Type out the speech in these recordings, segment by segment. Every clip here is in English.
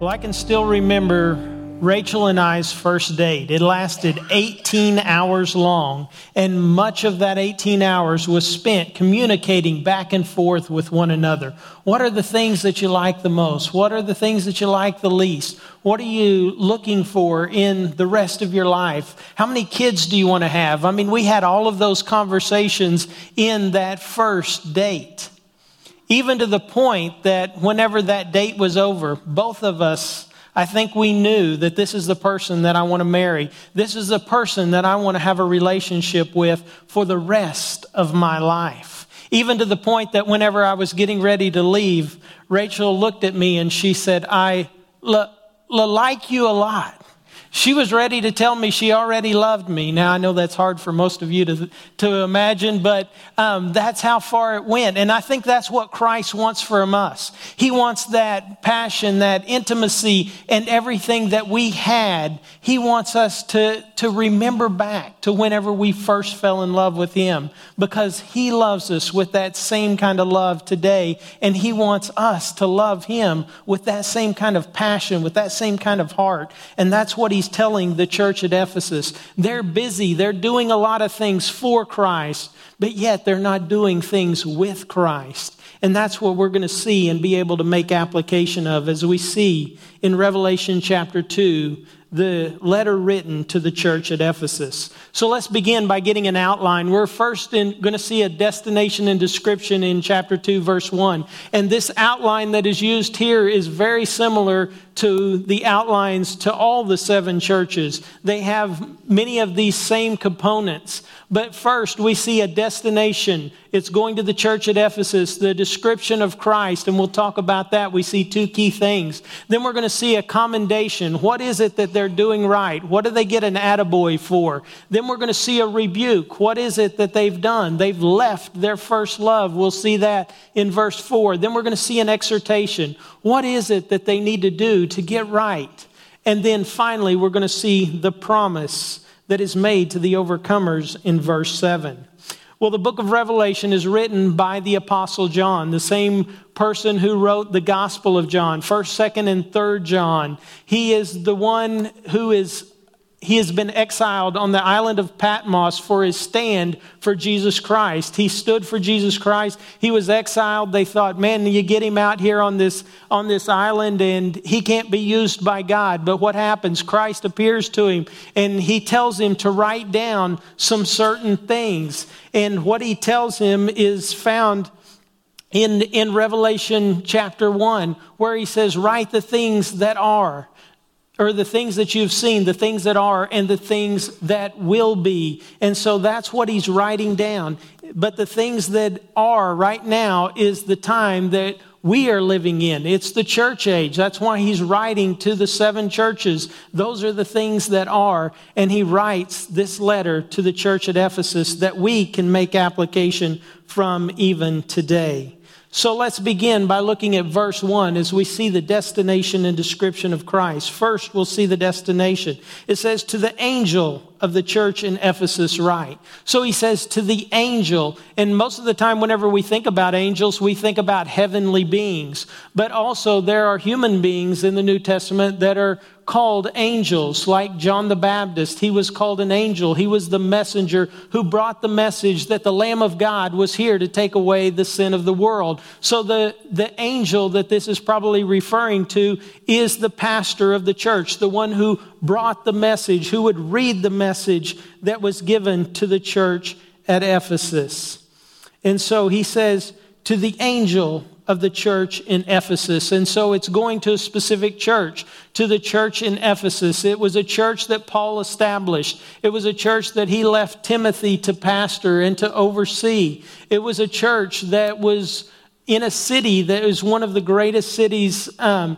Well, I can still remember Rachel and I's first date. It lasted 18 hours long, and much of that 18 hours was spent communicating back and forth with one another. What are the things that you like the most? What are the things that you like the least? What are you looking for in the rest of your life? How many kids do you want to have? I mean, we had all of those conversations in that first date. Even to the point that whenever that date was over, both of us, I think we knew that this is the person that I want to marry. This is the person that I want to have a relationship with for the rest of my life. Even to the point that whenever I was getting ready to leave, Rachel looked at me and she said, I l- l- like you a lot. She was ready to tell me she already loved me. Now, I know that's hard for most of you to, to imagine, but um, that's how far it went. And I think that's what Christ wants from us. He wants that passion, that intimacy, and everything that we had. He wants us to, to remember back to whenever we first fell in love with Him because He loves us with that same kind of love today. And He wants us to love Him with that same kind of passion, with that same kind of heart. And that's what He he's telling the church at Ephesus. They're busy, they're doing a lot of things for Christ, but yet they're not doing things with Christ. And that's what we're going to see and be able to make application of as we see in Revelation chapter 2 the letter written to the church at Ephesus. So let's begin by getting an outline. We're first in, going to see a destination and description in chapter 2, verse 1. And this outline that is used here is very similar to the outlines to all the seven churches. They have many of these same components. But first, we see a destination. It's going to the church at Ephesus, the description of Christ, and we'll talk about that. We see two key things. Then we're going to see a commendation. What is it that they're doing right? What do they get an attaboy for? Then we're going to see a rebuke. What is it that they've done? They've left their first love. We'll see that in verse 4. Then we're going to see an exhortation. What is it that they need to do to get right? And then finally, we're going to see the promise that is made to the overcomers in verse 7. Well, the book of Revelation is written by the Apostle John, the same person who wrote the Gospel of John, 1st, 2nd, and 3rd John. He is the one who is he has been exiled on the island of Patmos for his stand for Jesus Christ. He stood for Jesus Christ. He was exiled. They thought, man, you get him out here on this, on this island and he can't be used by God. But what happens? Christ appears to him and he tells him to write down some certain things. And what he tells him is found in, in Revelation chapter 1, where he says, Write the things that are or the things that you've seen, the things that are, and the things that will be. And so that's what he's writing down. But the things that are right now is the time that we are living in. It's the church age. That's why he's writing to the seven churches. Those are the things that are. And he writes this letter to the church at Ephesus that we can make application from even today. So let's begin by looking at verse 1 as we see the destination and description of Christ. First, we'll see the destination. It says, To the angel of the church in Ephesus, write. So he says, To the angel. And most of the time, whenever we think about angels, we think about heavenly beings. But also, there are human beings in the New Testament that are called angels, like John the Baptist. He was called an angel. He was the messenger who brought the message that the Lamb of God was here to take away the sin of the world. So the, the angel that this is probably referring to is the pastor of the church, the one who brought the message, who would read the message that was given to the church at Ephesus. And so he says, to the angel of the church in Ephesus. And so it's going to a specific church, to the church in Ephesus. It was a church that Paul established. It was a church that he left Timothy to pastor and to oversee. It was a church that was in a city that is one of the greatest cities. Um,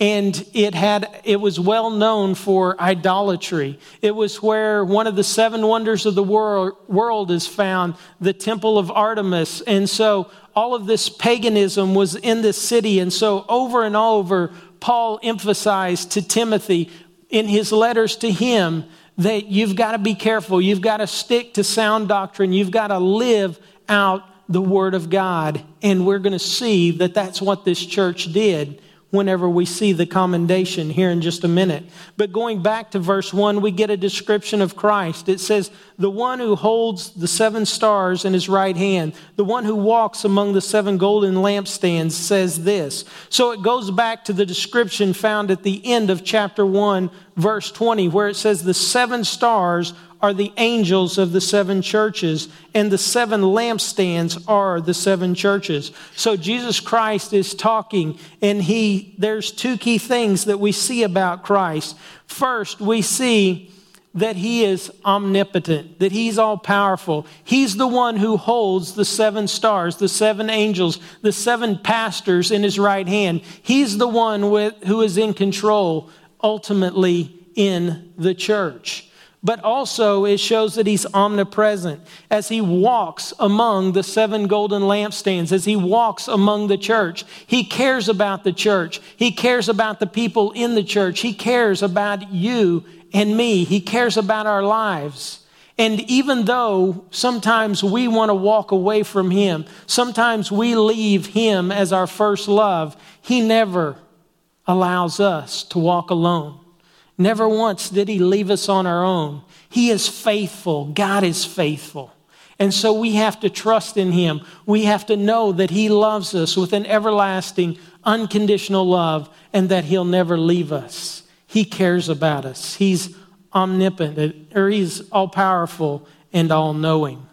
and it had it was well known for idolatry it was where one of the seven wonders of the world, world is found the temple of artemis and so all of this paganism was in this city. And so, over and over, Paul emphasized to Timothy in his letters to him that you've got to be careful. You've got to stick to sound doctrine. You've got to live out the Word of God. And we're going to see that that's what this church did whenever we see the commendation here in just a minute. But going back to verse 1, we get a description of Christ. It says, The one who holds the seven stars in his right hand, the one who walks among the seven golden lampstands, says this. So it goes back to the description found at the end of chapter 1, verse 20, where it says, The seven stars are the angels of the seven churches, and the seven lampstands are the seven churches. So Jesus Christ is talking, and he there's two key things that we see about Christ. First, we see that he is omnipotent, that he's all powerful. He's the one who holds the seven stars, the seven angels, the seven pastors in his right hand. He's the one with, who is in control ultimately in the church but also it shows that he's omnipresent as he walks among the seven golden lampstands, as he walks among the church. He cares about the church. He cares about the people in the church. He cares about you and me. He cares about our lives. And even though sometimes we want to walk away from him, sometimes we leave him as our first love, he never allows us to walk alone. Never once did he leave us on our own. He is faithful. God is faithful. And so we have to trust in him. We have to know that he loves us with an everlasting, unconditional love and that he'll never leave us. He cares about us. He's omnipotent, or he's all powerful and all knowing.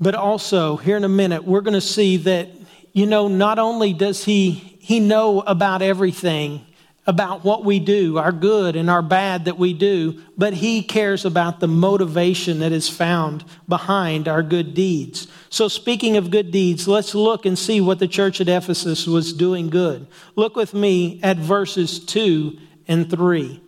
But also, here in a minute, we're going to see that, you know, not only does he, he know about everything, about what we do, our good and our bad that we do, but He cares about the motivation that is found behind our good deeds. So, speaking of good deeds, let's look and see what the church at Ephesus was doing good. Look with me at verses 2 and 3.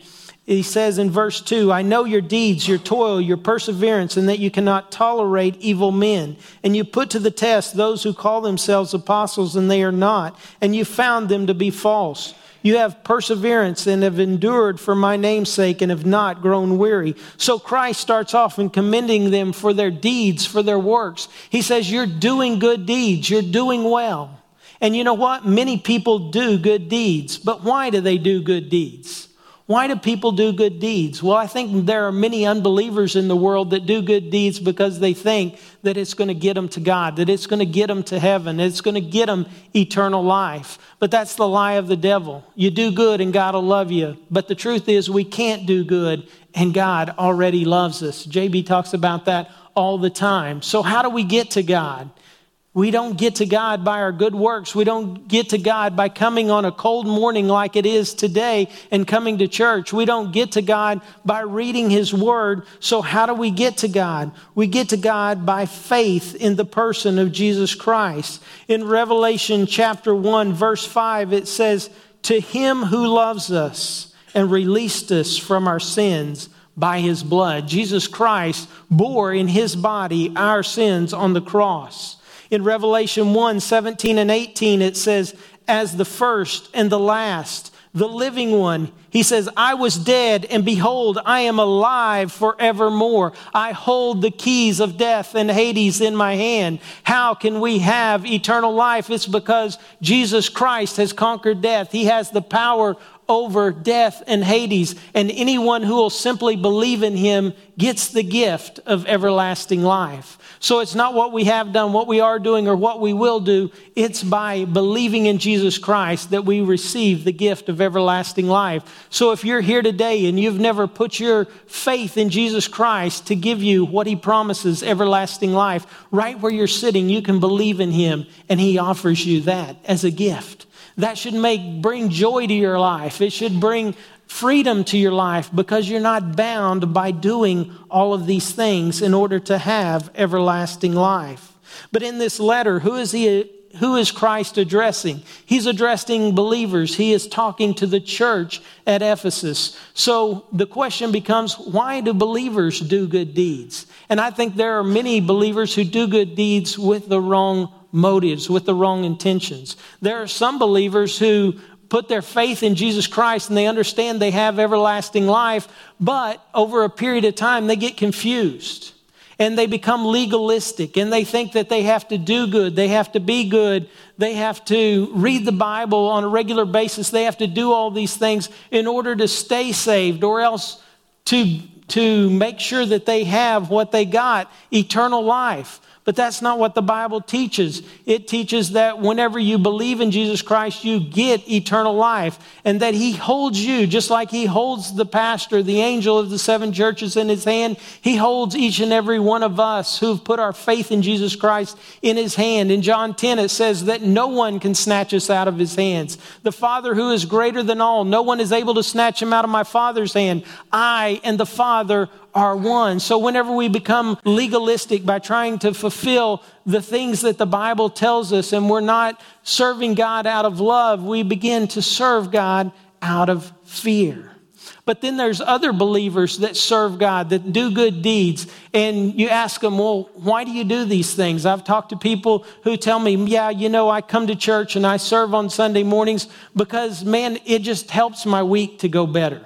He says in verse 2 I know your deeds, your toil, your perseverance, and that you cannot tolerate evil men. And you put to the test those who call themselves apostles, and they are not, and you found them to be false. You have perseverance and have endured for my name's sake and have not grown weary. So Christ starts off in commending them for their deeds, for their works. He says, You're doing good deeds, you're doing well. And you know what? Many people do good deeds, but why do they do good deeds? Why do people do good deeds? Well, I think there are many unbelievers in the world that do good deeds because they think that it's going to get them to God, that it's going to get them to heaven, that it's going to get them eternal life. But that's the lie of the devil. You do good and God will love you. But the truth is, we can't do good and God already loves us. JB talks about that all the time. So, how do we get to God? We don't get to God by our good works. We don't get to God by coming on a cold morning like it is today and coming to church. We don't get to God by reading His Word. So, how do we get to God? We get to God by faith in the person of Jesus Christ. In Revelation chapter 1, verse 5, it says, To Him who loves us and released us from our sins by His blood. Jesus Christ bore in His body our sins on the cross. In Revelation 1 17 and 18, it says, As the first and the last, the living one, he says, I was dead, and behold, I am alive forevermore. I hold the keys of death and Hades in my hand. How can we have eternal life? It's because Jesus Christ has conquered death. He has the power over death and Hades, and anyone who will simply believe in him gets the gift of everlasting life. So it's not what we have done, what we are doing, or what we will do. It's by believing in Jesus Christ that we receive the gift of everlasting life. So if you're here today and you've never put your faith in Jesus Christ to give you what he promises, everlasting life, right where you're sitting, you can believe in him and he offers you that as a gift. That should make bring joy to your life. It should bring freedom to your life because you're not bound by doing all of these things in order to have everlasting life. But in this letter, who is he who is Christ addressing? He's addressing believers. He is talking to the church at Ephesus. So the question becomes why do believers do good deeds? And I think there are many believers who do good deeds with the wrong motives, with the wrong intentions. There are some believers who put their faith in Jesus Christ and they understand they have everlasting life, but over a period of time they get confused. and they become legalistic and they think that they have to do good, they have to be good, they have to read the Bible on a regular basis, they have to do all these things in order to stay saved or else to, to make sure that they have what they got eternal life. But that's not what the Bible teaches. It teaches that whenever you believe in Jesus Christ, you get eternal life and that He holds you just like He holds the pastor, the angel of the seven churches in His hand. He holds each and every one of us who've put our faith in Jesus Christ in His hand. In John 10, it says that no one can snatch us out of His hands. The Father who is greater than all, no one is able to snatch Him out of my Father's hand. I and the Father are one. So whenever we become legalistic by trying to fulfill the things that the Bible tells us and we're not serving God out of love, we begin to serve God out of fear. But then there's other believers that serve God, that do good deeds. And you ask them, well, why do you do these things? I've talked to people who tell me, yeah, you know, I come to church and I serve on Sunday mornings because, man, it just helps my week to go better.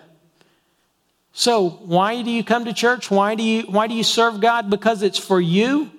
So, why do you come to church? Why do you, why do you serve God? Because it's for you?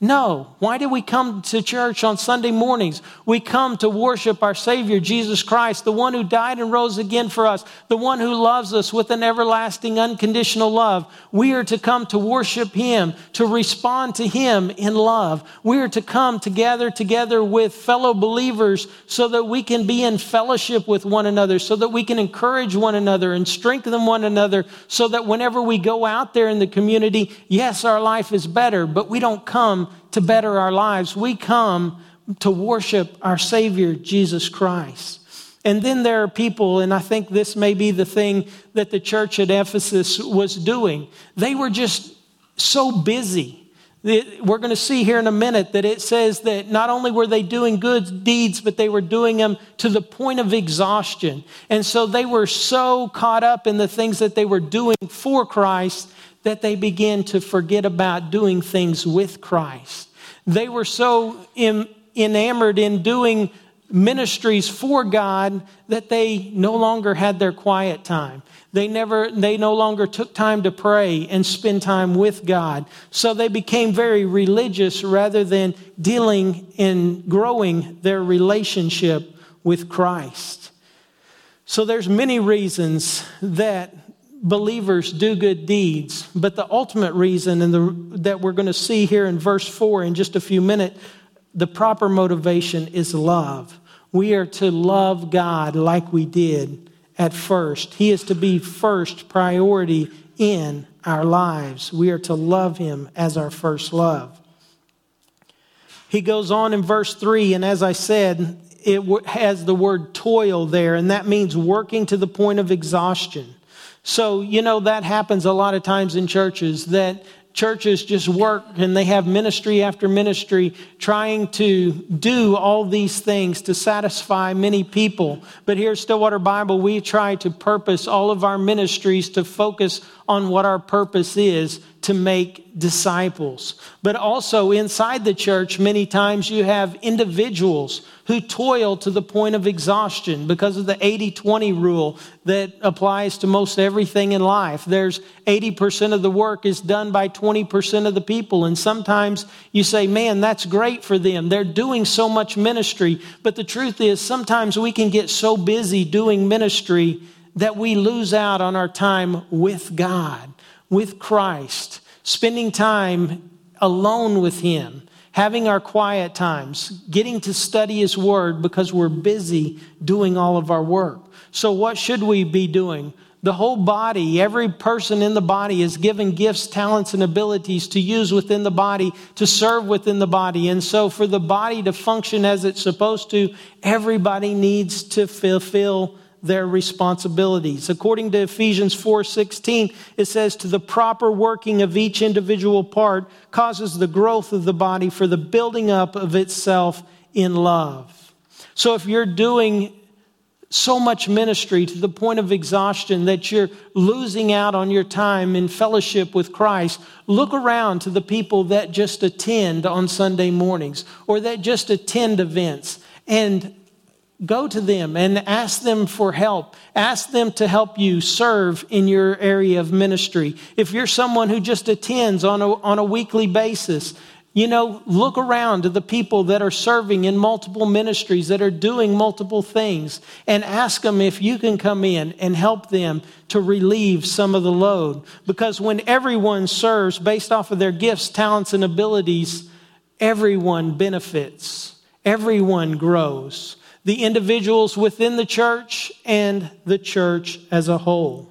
No. Why do we come to church on Sunday mornings? We come to worship our Savior, Jesus Christ, the one who died and rose again for us, the one who loves us with an everlasting, unconditional love. We are to come to worship Him, to respond to Him in love. We are to come together, together with fellow believers so that we can be in fellowship with one another, so that we can encourage one another and strengthen one another, so that whenever we go out there in the community, yes, our life is better, but we don't come to better our lives. We come to worship our Savior, Jesus Christ. And then there are people, and I think this may be the thing that the church at Ephesus was doing. They were just so busy. We're going to see here in a minute that it says that not only were they doing good deeds, but they were doing them to the point of exhaustion. And so they were so caught up in the things that they were doing for Christ that they began to forget about doing things with Christ. They were so enamored in doing ministries for God that they no longer had their quiet time. They never they no longer took time to pray and spend time with God. So they became very religious rather than dealing and growing their relationship with Christ. So there's many reasons that believers do good deeds, but the ultimate reason and the, that we're going to see here in verse 4 in just a few minutes, the proper motivation is love. We are to love God like we did at first. He is to be first priority in our lives. We are to love Him as our first love. He goes on in verse 3, and as I said, it has the word toil there, and that means working to the point of exhaustion. So, you know, that happens a lot of times in churches that churches just work and they have ministry after ministry trying to do all these things to satisfy many people. But here at Stillwater Bible, we try to purpose all of our ministries to focus on what our purpose is to make disciples. But also inside the church, many times you have individuals who toil to the point of exhaustion because of the 80 20 rule that applies to most everything in life. There's 80% of the work is done by 20% of the people. And sometimes you say, man, that's great for them. They're doing so much ministry. But the truth is, sometimes we can get so busy doing ministry that we lose out on our time with God with Christ, spending time alone with Him, having our quiet times, getting to study His Word because we're busy doing all of our work. So, what should we be doing? The whole body, every person in the body is given gifts, talents, and abilities to use within the body, to serve within the body. And so, for the body to function as it's supposed to, everybody needs to fulfill their responsibilities. According to Ephesians 4:16, it says to the proper working of each individual part causes the growth of the body for the building up of itself in love. So if you're doing so much ministry to the point of exhaustion that you're losing out on your time in fellowship with Christ, look around to the people that just attend on Sunday mornings or that just attend events and go to them and ask them for help. Ask them to help you serve in your area of ministry. If you're someone who just attends on a, on a weekly basis, you know, look around to the people that are serving in multiple ministries, that are doing multiple things, and ask them if you can come in and help them to relieve some of the load. Because when everyone serves based off of their gifts, talents, and abilities, everyone benefits, everyone grows. The individuals within the church and the church as a whole.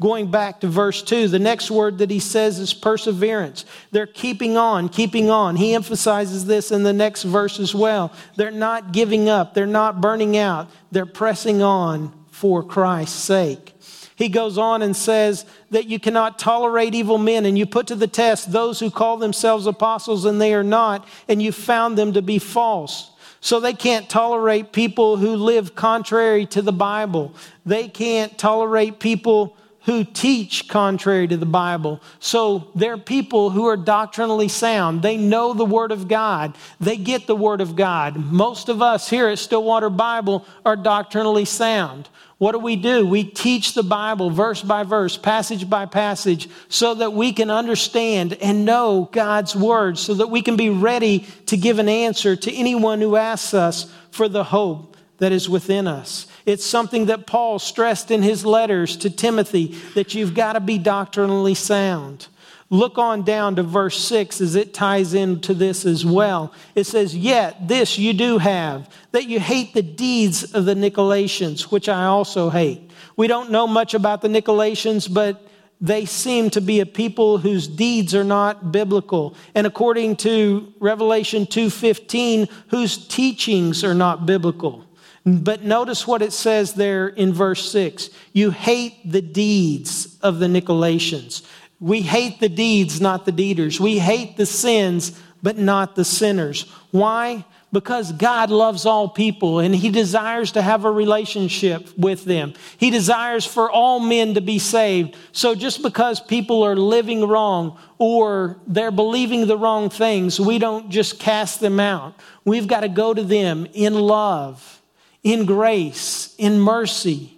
Going back to verse 2, the next word that he says is perseverance. They're keeping on, keeping on. He emphasizes this in the next verse as well. They're not giving up, they're not burning out, they're pressing on for Christ's sake. He goes on and says that you cannot tolerate evil men, and you put to the test those who call themselves apostles and they are not, and you found them to be false. So they can't tolerate people who live contrary to the Bible. They can't tolerate people who teach contrary to the Bible. So they're people who are doctrinally sound. They know the Word of God, they get the Word of God. Most of us here at Stillwater Bible are doctrinally sound. What do we do? We teach the Bible verse by verse, passage by passage, so that we can understand and know God's Word, so that we can be ready to give an answer to anyone who asks us for the hope that is within us. It's something that Paul stressed in his letters to Timothy that you've got to be doctrinally sound. Look on down to verse 6 as it ties into this as well. It says, Yet this you do have, that you hate the deeds of the Nicolaitans, which I also hate. We don't know much about the Nicolaitans, but they seem to be a people whose deeds are not biblical and according to revelation 2.15 whose teachings are not biblical but notice what it says there in verse 6. You hate the deeds of the Nicolaitans. We hate the deeds, not the deeders. We hate the sins, but not the sinners. Why? Because God loves all people and He desires to have a relationship with them. He desires for all men to be saved. So just because people are living wrong or they're believing the wrong things, we don't just cast them out. We've got to go to them in love in grace, in mercy,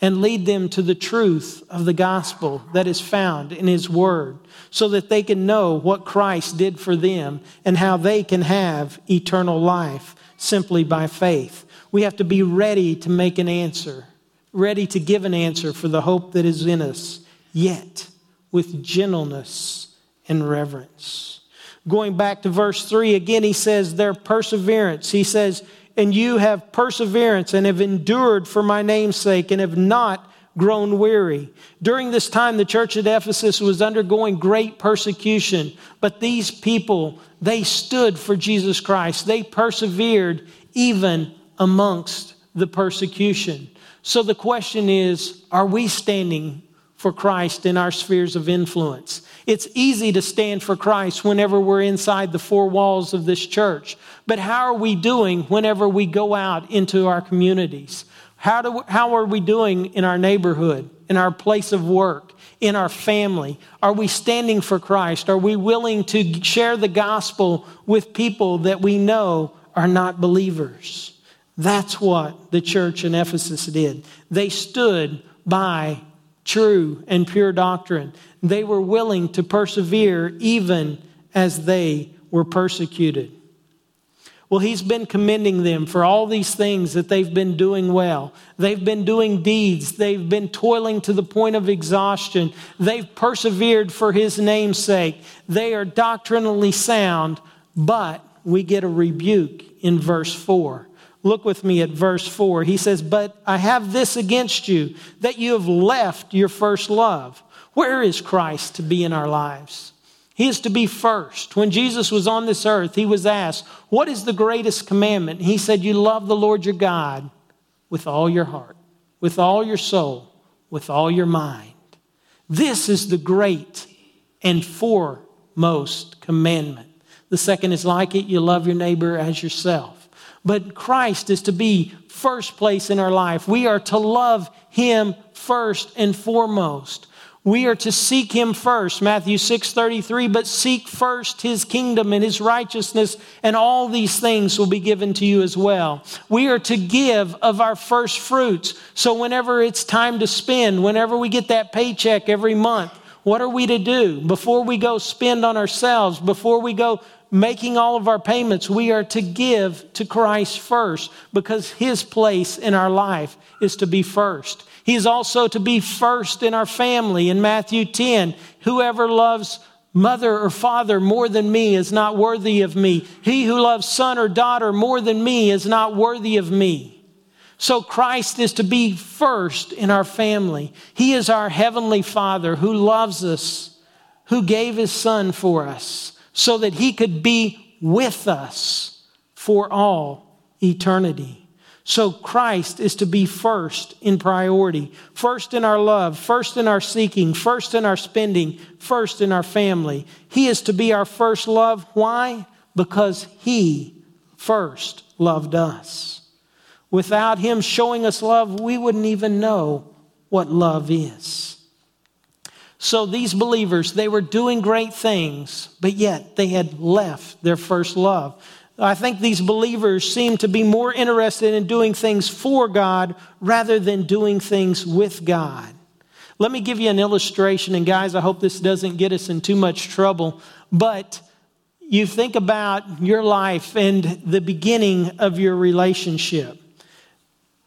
and lead them to the truth of the gospel that is found in His Word so that they can know what Christ did for them and how they can have eternal life simply by faith. We have to be ready to make an answer, ready to give an answer for the hope that is in us, yet with gentleness and reverence. Going back to verse 3, again, he says, their perseverance. He says, and you have perseverance and have endured for my name's sake and have not grown weary. During this time, the church at Ephesus was undergoing great persecution, but these people, they stood for Jesus Christ. They persevered even amongst the persecution. So the question is are we standing for Christ in our spheres of influence? It's easy to stand for Christ whenever we're inside the four walls of this church. But how are we doing whenever we go out into our communities? How, do, how are we doing in our neighborhood, in our place of work, in our family? Are we standing for Christ? Are we willing to share the gospel with people that we know are not believers? That's what the church in Ephesus did. They stood by true and pure doctrine. They were willing to persevere even as they were persecuted. Well, he's been commending them for all these things that they've been doing well. They've been doing deeds. They've been toiling to the point of exhaustion. They've persevered for his name's sake. They are doctrinally sound, but we get a rebuke in verse 4. Look with me at verse 4. He says, But I have this against you, that you have left your first love. Where is Christ to be in our lives? He is to be first. When Jesus was on this earth, he was asked, What is the greatest commandment? He said, You love the Lord your God with all your heart, with all your soul, with all your mind. This is the great and foremost commandment. The second is like it you love your neighbor as yourself. But Christ is to be first place in our life. We are to love Him first and foremost. We are to seek him first. Matthew 6:33, but seek first his kingdom and his righteousness, and all these things will be given to you as well. We are to give of our first fruits. So whenever it's time to spend, whenever we get that paycheck every month, what are we to do? Before we go spend on ourselves, before we go making all of our payments, we are to give to Christ first because his place in our life is to be first. He's also to be first in our family. In Matthew 10, whoever loves mother or father more than me is not worthy of me. He who loves son or daughter more than me is not worthy of me. So Christ is to be first in our family. He is our heavenly Father who loves us, who gave his son for us so that he could be with us for all eternity. So Christ is to be first in priority, first in our love, first in our seeking, first in our spending, first in our family. He is to be our first love. Why? Because he first loved us. Without him showing us love, we wouldn't even know what love is. So these believers, they were doing great things, but yet they had left their first love. I think these believers seem to be more interested in doing things for God rather than doing things with God. Let me give you an illustration, and guys, I hope this doesn't get us in too much trouble, but you think about your life and the beginning of your relationship.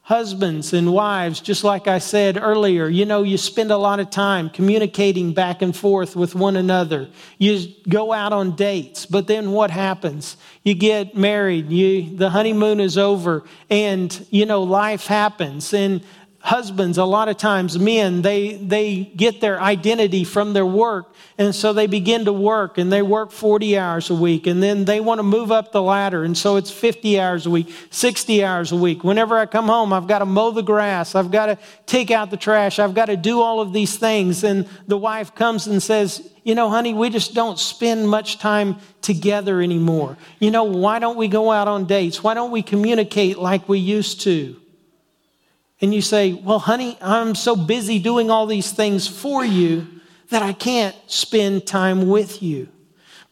Husbands and wives, just like I said earlier, you know, you spend a lot of time communicating back and forth with one another. You go out on dates, but then what happens? You get married, you, the honeymoon is over, and, you know, life happens. And husbands, a lot of times men, they, they get their identity from their work. And so they begin to work and they work 40 hours a week. And then they want to move up the ladder. And so it's 50 hours a week, 60 hours a week. Whenever I come home, I've got to mow the grass. I've got to take out the trash. I've got to do all of these things. And the wife comes and says, you know, honey, we just don't spend much time together anymore. You know, why don't we go out on dates? Why don't we communicate like we used to? And you say, Well, honey, I'm so busy doing all these things for you that I can't spend time with you.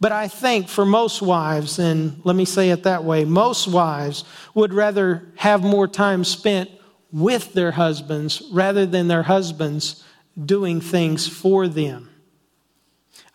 But I think for most wives, and let me say it that way, most wives would rather have more time spent with their husbands rather than their husbands doing things for them.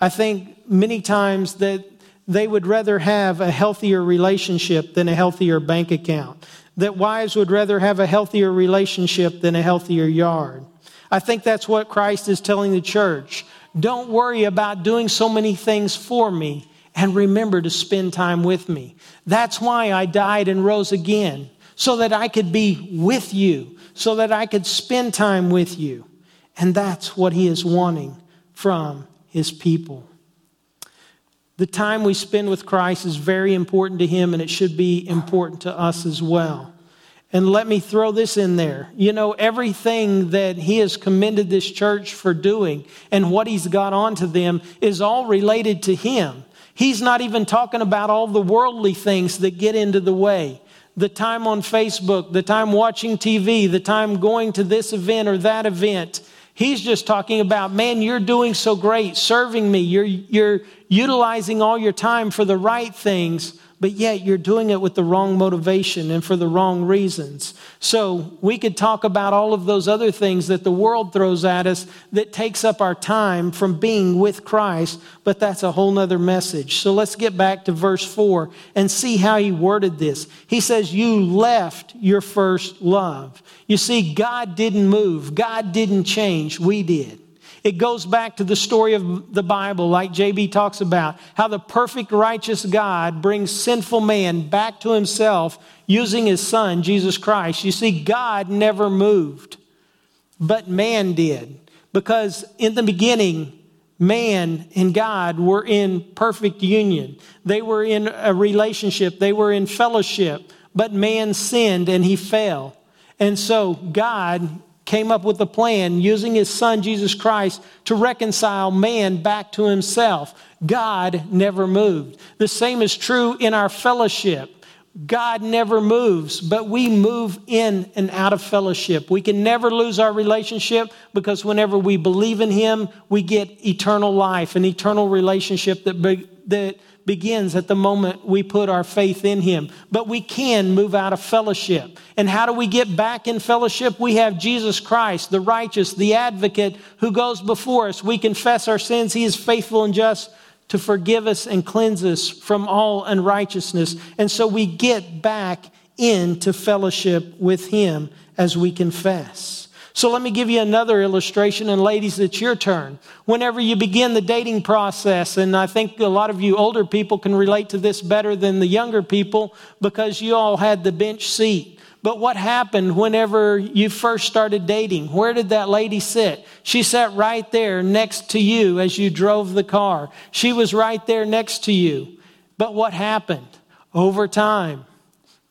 I think many times that they would rather have a healthier relationship than a healthier bank account that wives would rather have a healthier relationship than a healthier yard. I think that's what Christ is telling the church. Don't worry about doing so many things for me and remember to spend time with me. That's why I died and rose again, so that I could be with you, so that I could spend time with you. And that's what he is wanting from his people. The time we spend with Christ is very important to him, and it should be important to us as well. And let me throw this in there. You know, everything that he has commended this church for doing and what he's got onto them is all related to him. He's not even talking about all the worldly things that get into the way. The time on Facebook, the time watching TV, the time going to this event or that event. He's just talking about, man, you're doing so great serving me. You're, you're utilizing all your time for the right things but yet you're doing it with the wrong motivation and for the wrong reasons. So we could talk about all of those other things that the world throws at us that takes up our time from being with Christ, but that's a whole nother message. So let's get back to verse 4 and see how he worded this. He says, You left your first love. You see, God didn't move, God didn't change, we did. It goes back to the story of the Bible, like JB talks about, how the perfect righteous God brings sinful man back to himself using his son, Jesus Christ. You see, God never moved, but man did. Because in the beginning, man and God were in perfect union. They were in a relationship, they were in fellowship, but man sinned and he fell. And so God came up with a plan using his son Jesus Christ to reconcile man back to himself. God never moved. The same is true in our fellowship. God never moves, but we move in and out of fellowship. We can never lose our relationship because whenever we believe in Him, we get eternal life, an eternal relationship that, be, that begins at the moment we put our faith in Him. But we can move out of fellowship. And how do we get back in fellowship? We have Jesus Christ, the righteous, the advocate who goes before us. We confess our sins. He is faithful and just to forgive us and cleanse us from all unrighteousness. And so we get back into fellowship with Him as we confess. So let me give you another illustration, and ladies, it's your turn. Whenever you begin the dating process, and I think a lot of you older people can relate to this better than the younger people because you all had the bench seat. But what happened whenever you first started dating? Where did that lady sit? She sat right there next to you as you drove the car. She was right there next to you. But what happened? Over time,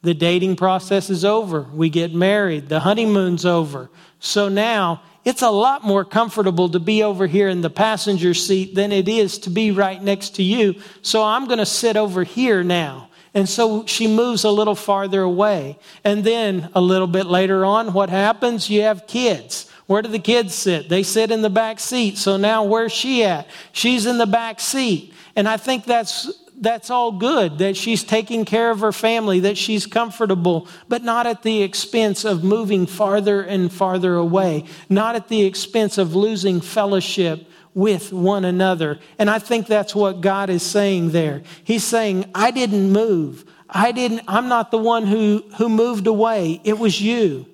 the dating process is over. We get married. The honeymoon's over. So now it's a lot more comfortable to be over here in the passenger seat than it is to be right next to you. So I'm going to sit over here now. And so she moves a little farther away. And then a little bit later on, what happens? You have kids. Where do the kids sit? They sit in the back seat. So now where's she at? She's in the back seat. And I think that's that's all good that she's taking care of her family, that she's comfortable, but not at the expense of moving farther and farther away, not at the expense of losing fellowship with one another. And I think that's what God is saying there. He's saying, I didn't move. I didn't, I'm not the one who, who moved away. It was you.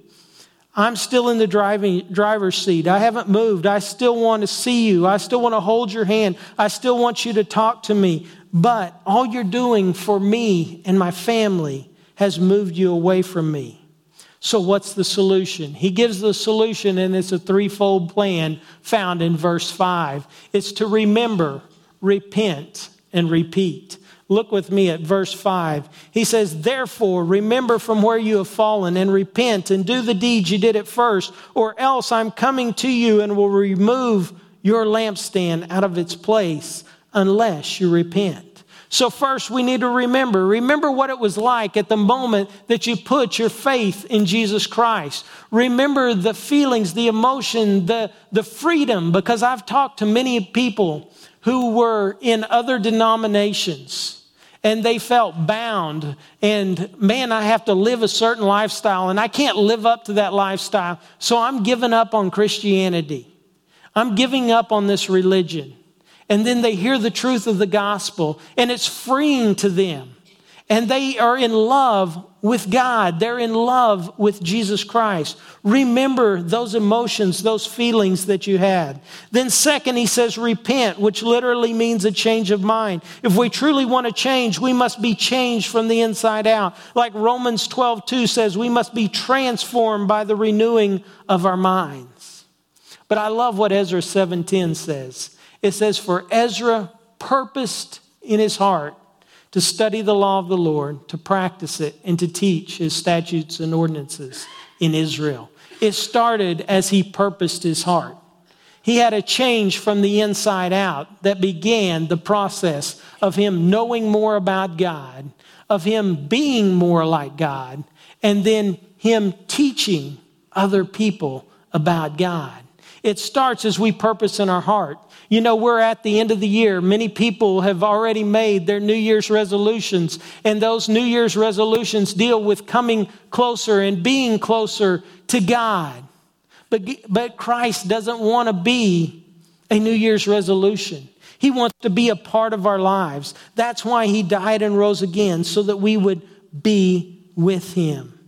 I'm still in the driving, driver's seat. I haven't moved. I still want to see you. I still want to hold your hand. I still want you to talk to me. But all you're doing for me and my family has moved you away from me. So, what's the solution? He gives the solution, and it's a threefold plan found in verse 5. It's to remember, repent, and repeat. Look with me at verse 5. He says, Therefore, remember from where you have fallen and repent and do the deeds you did at first, or else I'm coming to you and will remove your lampstand out of its place unless you repent. So, first, we need to remember remember what it was like at the moment that you put your faith in Jesus Christ. Remember the feelings, the emotion, the, the freedom, because I've talked to many people who were in other denominations and they felt bound. And man, I have to live a certain lifestyle and I can't live up to that lifestyle. So, I'm giving up on Christianity, I'm giving up on this religion and then they hear the truth of the gospel, and it's freeing to them. And they are in love with God. They're in love with Jesus Christ. Remember those emotions, those feelings that you had. Then, second, he says, repent, which literally means a change of mind. If we truly want to change, we must be changed from the inside out. Like Romans 12, 2 says, we must be transformed by the renewing of our minds. But I love what Ezra 7:10 says. It says, For Ezra purposed in his heart to study the law of the Lord, to practice it, and to teach his statutes and ordinances in Israel. It started as he purposed his heart. He had a change from the inside out that began the process of him knowing more about God, of him being more like God, and then him teaching other people about God. It starts as we purpose in our heart. You know, we're at the end of the year. Many people have already made their New Year's resolutions, and those New Year's resolutions deal with coming closer and being closer to God. But, but Christ doesn't want to be a New Year's resolution. He wants to be a part of our lives. That's why He died and rose again, so that we would be with Him.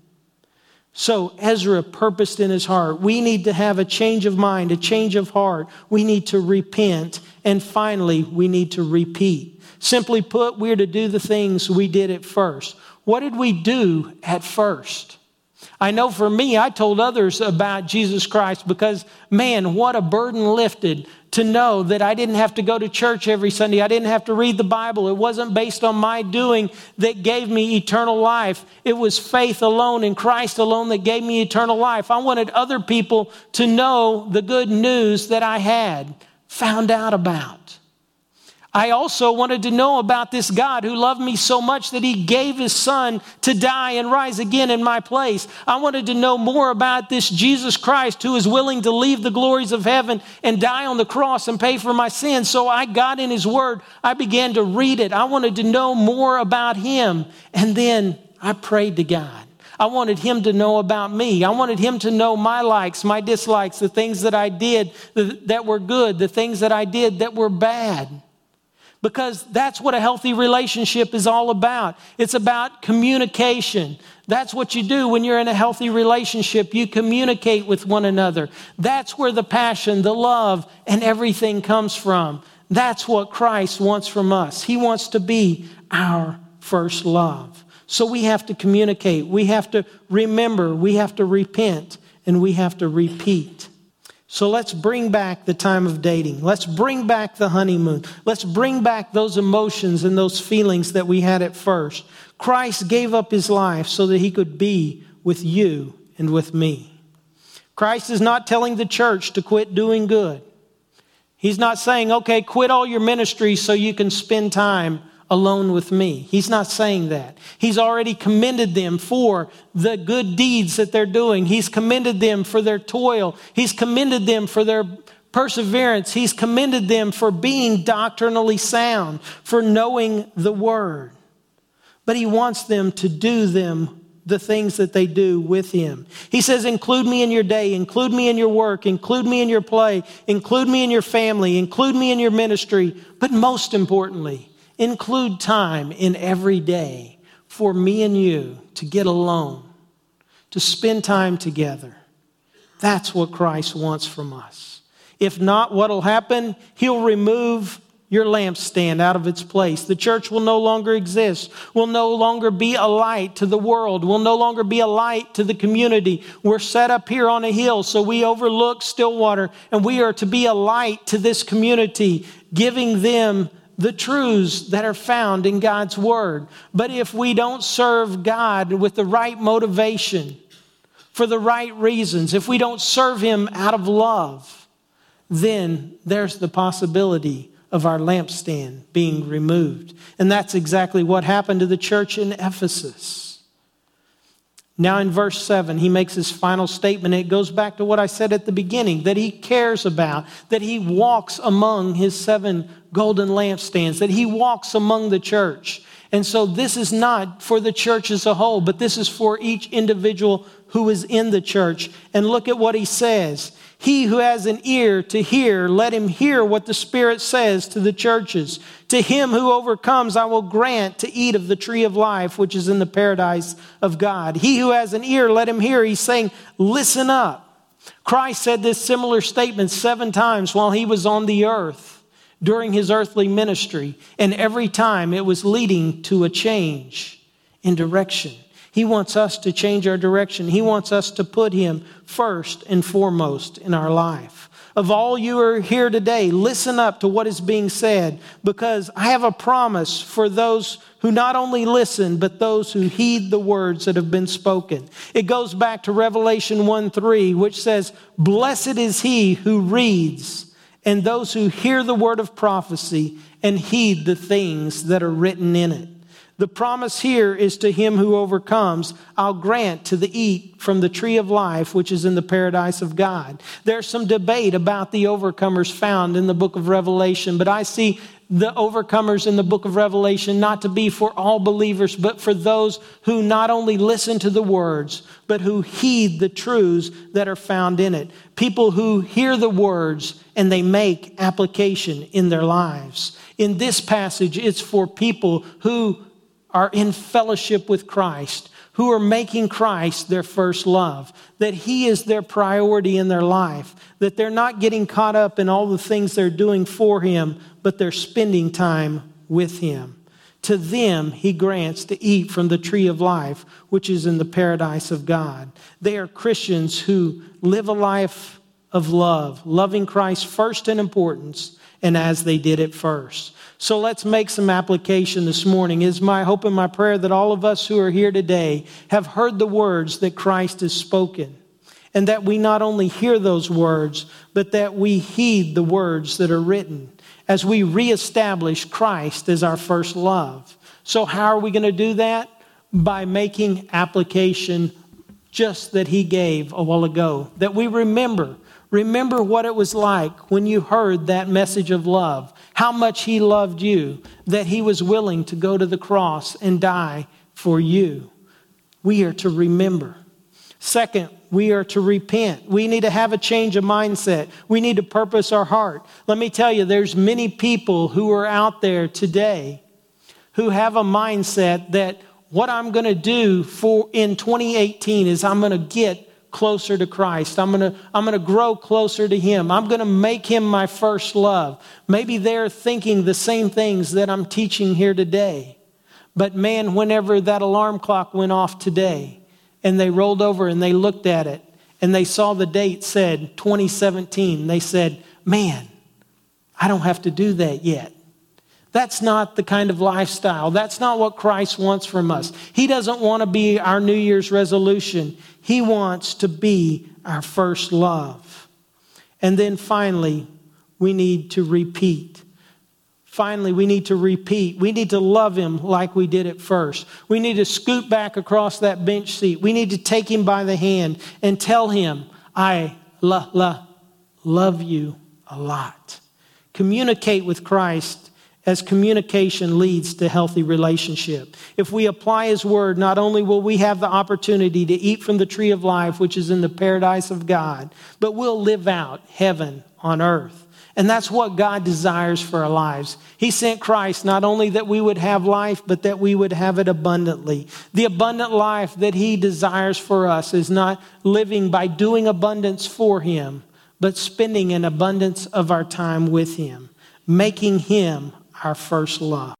So Ezra purposed in his heart. We need to have a change of mind, a change of heart. We need to repent. And finally, we need to repeat. Simply put, we're to do the things we did at first. What did we do at first? I know for me, I told others about Jesus Christ because, man, what a burden lifted to know that I didn't have to go to church every Sunday. I didn't have to read the Bible. It wasn't based on my doing that gave me eternal life. It was faith alone in Christ alone that gave me eternal life. I wanted other people to know the good news that I had found out about. I also wanted to know about this God who loved me so much that he gave his son to die and rise again in my place. I wanted to know more about this Jesus Christ who is willing to leave the glories of heaven and die on the cross and pay for my sins. So I got in his word. I began to read it. I wanted to know more about him. And then I prayed to God. I wanted him to know about me. I wanted him to know my likes, my dislikes, the things that I did that were good, the things that I did that were bad because that's what a healthy relationship is all about. It's about communication. That's what you do when you're in a healthy relationship. You communicate with one another. That's where the passion, the love, and everything comes from. That's what Christ wants from us. He wants to be our first love. So we have to communicate. We have to remember. We have to repent. And we have to repeat. So let's bring back the time of dating. Let's bring back the honeymoon. Let's bring back those emotions and those feelings that we had at first. Christ gave up his life so that he could be with you and with me. Christ is not telling the church to quit doing good. He's not saying, okay, quit all your ministry so you can spend time alone with me. He's not saying that. He's already commended them for the good deeds that they're doing. He's commended them for their toil. He's commended them for their perseverance. He's commended them for being doctrinally sound, for knowing the word. But he wants them to do them the things that they do with him. He says, include me in your day, include me in your work, include me in your play, include me in your family, include me in your ministry, but most importantly, include time in every day for me and you to get alone, to spend time together. That's what Christ wants from us. If not, what'll happen? He'll remove your lampstand out of its place. The church will no longer exist, will no longer be a light to the world, will no longer be a light to the community. We're set up here on a hill, so we overlook Stillwater, and we are to be a light to this community, giving them the truths that are found in God's Word. But if we don't serve God with the right motivation, for the right reasons, if we don't serve Him out of love, then there's the possibility of our lampstand being removed. And that's exactly what happened to the church in Ephesus. Now, in verse 7, he makes his final statement. It goes back to what I said at the beginning that he cares about, that he walks among his seven golden lampstands, that he walks among the church. And so, this is not for the church as a whole, but this is for each individual who is in the church. And look at what he says. He who has an ear to hear, let him hear what the Spirit says to the churches. To him who overcomes, I will grant to eat of the tree of life, which is in the paradise of God. He who has an ear, let him hear. He's saying, Listen up. Christ said this similar statement seven times while he was on the earth during his earthly ministry, and every time it was leading to a change in direction. He wants us to change our direction. He wants us to put Him first and foremost in our life. Of all you are here today, listen up to what is being said because I have a promise for those who not only listen, but those who heed the words that have been spoken. It goes back to Revelation 1 3, which says, Blessed is he who reads and those who hear the word of prophecy and heed the things that are written in it. The promise here is to him who overcomes, I'll grant to the eat from the tree of life, which is in the paradise of God. There's some debate about the overcomers found in the book of Revelation, but I see the overcomers in the book of Revelation not to be for all believers, but for those who not only listen to the words, but who heed the truths that are found in it. People who hear the words and they make application in their lives. In this passage, it's for people who are in fellowship with Christ, who are making Christ their first love, that He is their priority in their life, that they're not getting caught up in all the things they're doing for Him, but they're spending time with Him. To them, He grants to eat from the tree of life, which is in the paradise of God. They are Christians who live a life of love, loving Christ first in importance, and as they did it first. So let's make some application this morning. It's my hope and my prayer that all of us who are here today have heard the words that Christ has spoken. and that we not only hear those words, but that we heed the words that are written as we reestablish Christ as our first love. So, how are we going to do that? By making application just that He gave a while ago, that we remember. Remember what it was like when you heard that message of love, how much He loved you, that He was willing to go to the cross and die for you. We are to remember. Second, we are to repent. We need to have a change of mindset. We need to purpose our heart. Let me tell you, there's many people who are out there today who have a mindset that what I'm going to do for in 2018 is I'm going to get closer to Christ. I'm going to I'm going to grow closer to him. I'm going to make him my first love. Maybe they're thinking the same things that I'm teaching here today. But man, whenever that alarm clock went off today and they rolled over and they looked at it and they saw the date said 2017, they said, "Man, I don't have to do that yet." That's not the kind of lifestyle. That's not what Christ wants from us. He doesn't want to be our New Year's resolution. He wants to be our first love. And then finally, we need to repeat. Finally, we need to repeat. We need to love him like we did at first. We need to scoot back across that bench seat. We need to take him by the hand and tell him, I la, la, love you a lot. Communicate with Christ as communication leads to healthy relationship. If we apply his word, not only will we have the opportunity to eat from the tree of life, which is in the paradise of God, but we'll live out heaven on earth. And that's what God desires for our lives. He sent Christ not only that we would have life, but that we would have it abundantly. The abundant life that He desires for us is not living by doing abundance for Him, but spending an abundance of our time with Him, making Him our first love.